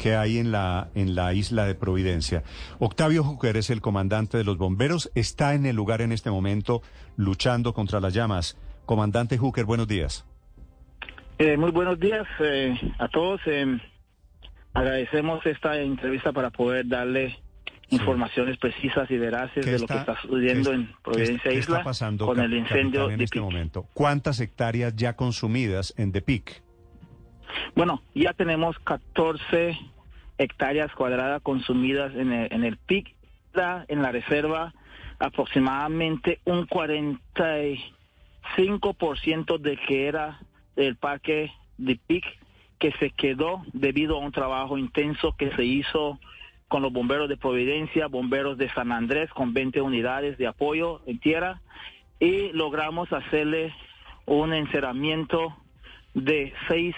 que hay en la, en la isla de Providencia. Octavio Juquer es el comandante de los bomberos, está en el lugar en este momento luchando contra las llamas. Comandante Juquer, buenos días. Eh, muy buenos días eh, a todos. Eh, agradecemos esta entrevista para poder darle informaciones precisas y veraces ¿Qué de lo que está- sucediendo qué- en Providencia qué Isla está pasando con el incendio en de este Pic. momento? ¿Cuántas hectáreas ya consumidas en The Peak? Bueno, ya tenemos 14 hectáreas cuadradas consumidas en el, en el PIC, en la reserva aproximadamente un 45% de que era el parque de PIC que se quedó debido a un trabajo intenso que se hizo con los bomberos de Providencia, bomberos de San Andrés con 20 unidades de apoyo en tierra y logramos hacerle un encerramiento de 6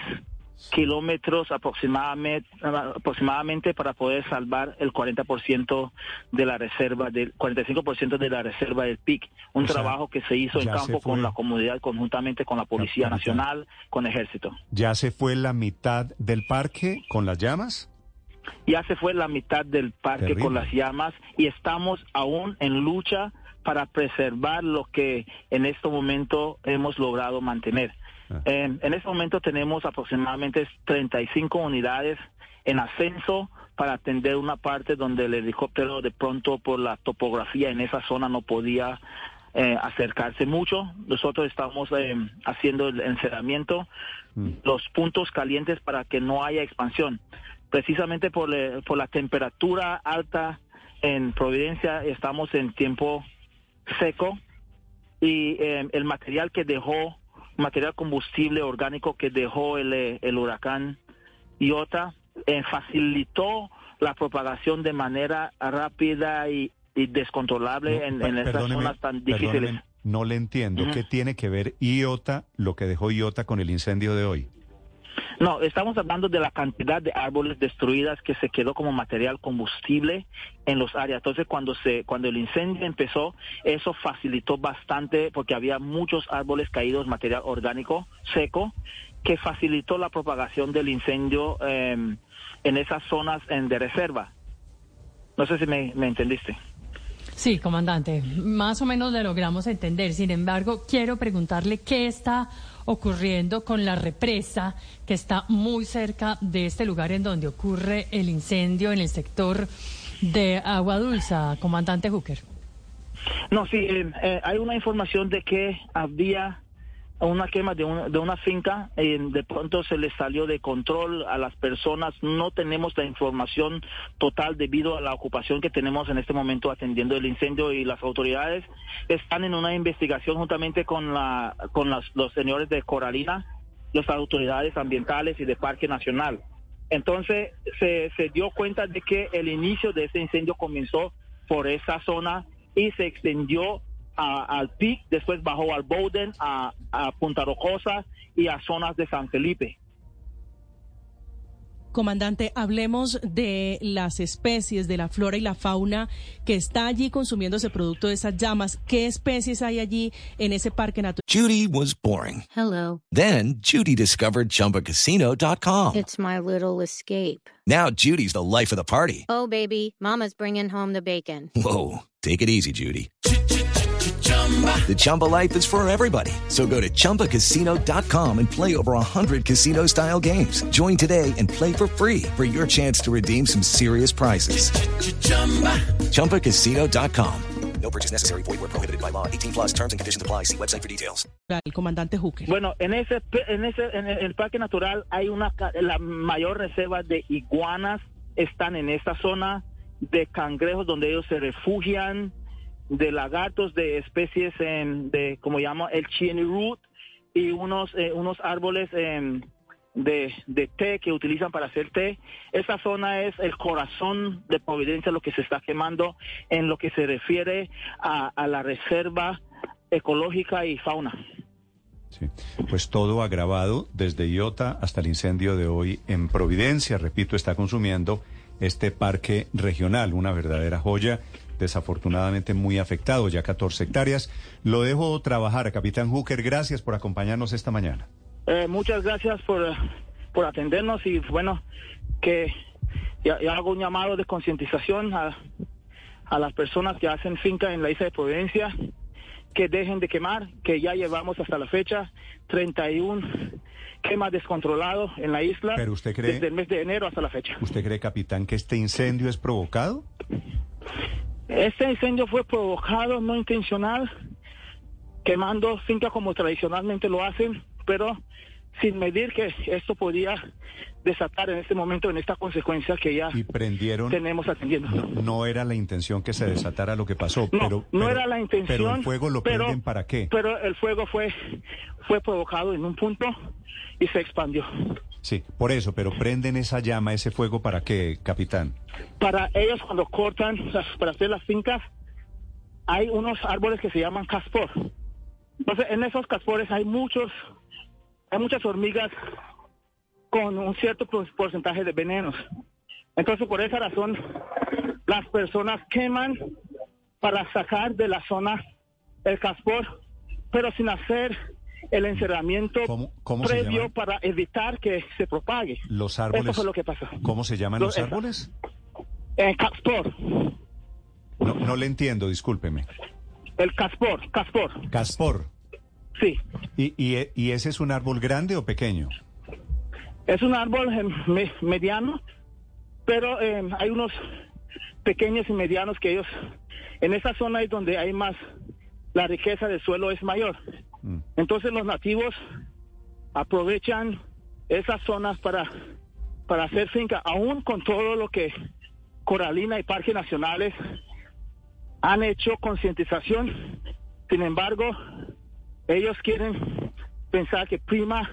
kilómetros aproximadamente, aproximadamente para poder salvar el 40% de la reserva, del 45% de la reserva del PIC. Un O sea, trabajo que se hizo en campo con la comunidad, conjuntamente con la Policía. Nacional, con Ejército. ¿Ya se fue la mitad del parque con las llamas? Ya se fue la mitad del parque Terrible. con las llamas y estamos aún en lucha para preservar lo que en este momento hemos logrado mantener. Ah. Eh, en este momento tenemos aproximadamente 35 unidades en ascenso para atender una parte donde el helicóptero de pronto por la topografía en esa zona no podía eh, acercarse mucho. Nosotros estamos eh, haciendo el encerramiento, los puntos calientes para que no haya expansión. Precisamente por, por la temperatura alta en Providencia estamos en tiempo seco y eh, el material que dejó, material combustible orgánico que dejó el, eh, el huracán Iota, eh, facilitó la propagación de manera rápida y, y descontrolable No, en, en esas perdóneme, zonas tan difíciles. no le entiendo. ¿Qué tiene que ver IOTA, lo que dejó IOTA con el incendio de hoy? No, estamos hablando de la cantidad de árboles destruidas que se quedó como material combustible en los áreas. Entonces, cuando se cuando el incendio empezó, eso facilitó bastante porque había muchos árboles caídos, material orgánico seco, que facilitó la propagación del incendio eh, en esas zonas en, de reserva. No sé si me entendiste. Sí, comandante, más o menos le logramos entender. Sin embargo, quiero preguntarle qué está ocurriendo con la represa que está muy cerca de este lugar en donde ocurre el incendio en el sector de Agua Dulce, comandante Hooker. No, sí, eh, eh, hay una información de que había una quema de, un- de una finca, eh, de pronto se les salió de control a las personas, no tenemos la información total debido a la ocupación que tenemos en este momento atendiendo el incendio y las autoridades están en una investigación juntamente con, la, con las- los señores de Coralina, las autoridades ambientales y de Parque Nacional. Entonces se, se dio cuenta de que el inicio de ese incendio comenzó por esa zona y se extendió a- al PIC, después bajó al Bowden, a, a Punta Rocosa y a zonas de San Felipe. Comandante, hablemos de las especies, de la flora y la fauna que está allí consumiéndose producto de esas llamas. ¿Qué especies hay allí en ese parque natural? Judy was boring. Hello. Then Judy discovered ChumbaCasino.com. It's my little escape. Now Judy's the life of the party. Oh, baby, Mama's bringing home the bacon. Whoa, take it easy, Judy. The Chumba life is for everybody. So go to ChumbaCasino.com and play over 100 casino-style games. Join today and play for free for your chance to redeem some serious prizes. ChumbaCasino.com. No purchase necessary. Void were prohibited by law. 18 plus terms and conditions apply. See website for details. El comandante Hooker. Bueno, en ese, pe- en ese, en el, parque natural hay una, la mayor reserva de iguanas están en esta zona, de cangrejos donde ellos se refugian, de lagartos de especies de, como llama el chini root, y unos, eh, unos árboles em, de, de té que utilizan para hacer té. Esa zona es el corazón de Providencia, lo que se está quemando en lo que se refiere a, a la reserva ecológica y fauna. Sí. Pues todo agravado desde Iota hasta el incendio de hoy en Providencia, repito, está consumiendo este parque regional, una verdadera joya, desafortunadamente muy afectado, ya 14 hectáreas. Lo dejo trabajar, capitán Hooker, gracias por acompañarnos esta mañana. Eh, muchas gracias por, por atendernos y bueno, que ya, ya hago un llamado de concientización a, a las personas que hacen finca en la isla de Providencia que dejen de quemar, que ya llevamos hasta la fecha 31 quemas descontrolados en la isla Pero usted cree- desde el mes de enero hasta la fecha. ¿Usted cree, capitán, que este incendio es provocado? Este incendio fue provocado, no intencional, quemando fincas como tradicionalmente lo hacen, pero sin medir que esto podía desatar en este momento, en esta consecuencia que ya Y prendieron... tenemos atendiendo. No, no era la intención que se desatara lo que pasó, No, pero... no pero- era la intención. Pero el fuego lo pero- prenden para qué? Pero el fuego fue, fue provocado en un punto y se expandió. Sí, por eso, pero prenden esa llama, ese fuego para qué, capitán? Para ellos cuando cortan, para hacer las fincas, hay unos árboles que se llaman caspor. Entonces, en esos caspores hay muchos, hay muchas hormigas con un cierto por- porcentaje de venenos. Entonces, por esa razón, las personas queman para sacar de la zona el caspor, pero sin hacer el encerramiento ¿Cómo- cómo se previo para evitar que se propague. Los árboles... Eso fue lo que pasó. ¿Cómo se llaman Lo- los árboles? El caspor, No, no le entiendo, discúlpeme. el caspor, caspor, Caspor. Sí. ¿Y, y, y ese es un árbol grande o pequeño? Es un árbol eh, me- mediano, pero eh, hay unos pequeños y medianos que ellos, en esa zona es donde hay más, la riqueza del suelo es mayor. Mm. Entonces los nativos aprovechan esas zonas para, para hacer finca, aún con todo lo que Coralina y Parques Nacionales han hecho concientización. Sin embargo, ellos quieren pensar que prima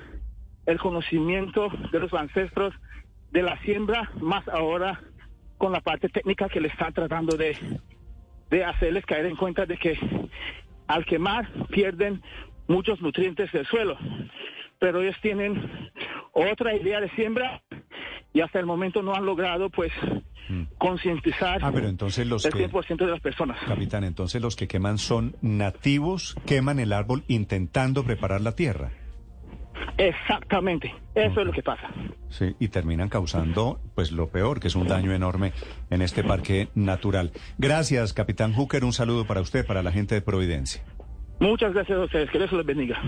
el conocimiento de los ancestros de la siembra, más ahora con la parte técnica que le están tratando de, de hacerles caer en cuenta de que al quemar pierden muchos nutrientes del suelo. Pero ellos tienen otra idea de siembra y hasta el momento no han logrado pues concientizar Ah, pero entonces los el que... 100% de las personas. Capitán, entonces los que queman son nativos, queman el árbol intentando preparar la tierra. Exactamente, eso es lo que pasa. Sí, y terminan causando, pues lo peor, que es un daño enorme en este parque natural. Gracias, capitán Hooker. Un saludo para usted, para la gente de Providencia. Muchas gracias a ustedes, que Dios los bendiga.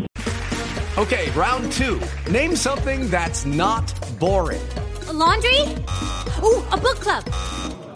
Okay, round two. Name something that's not boring. A laundry? Ooh, a book club.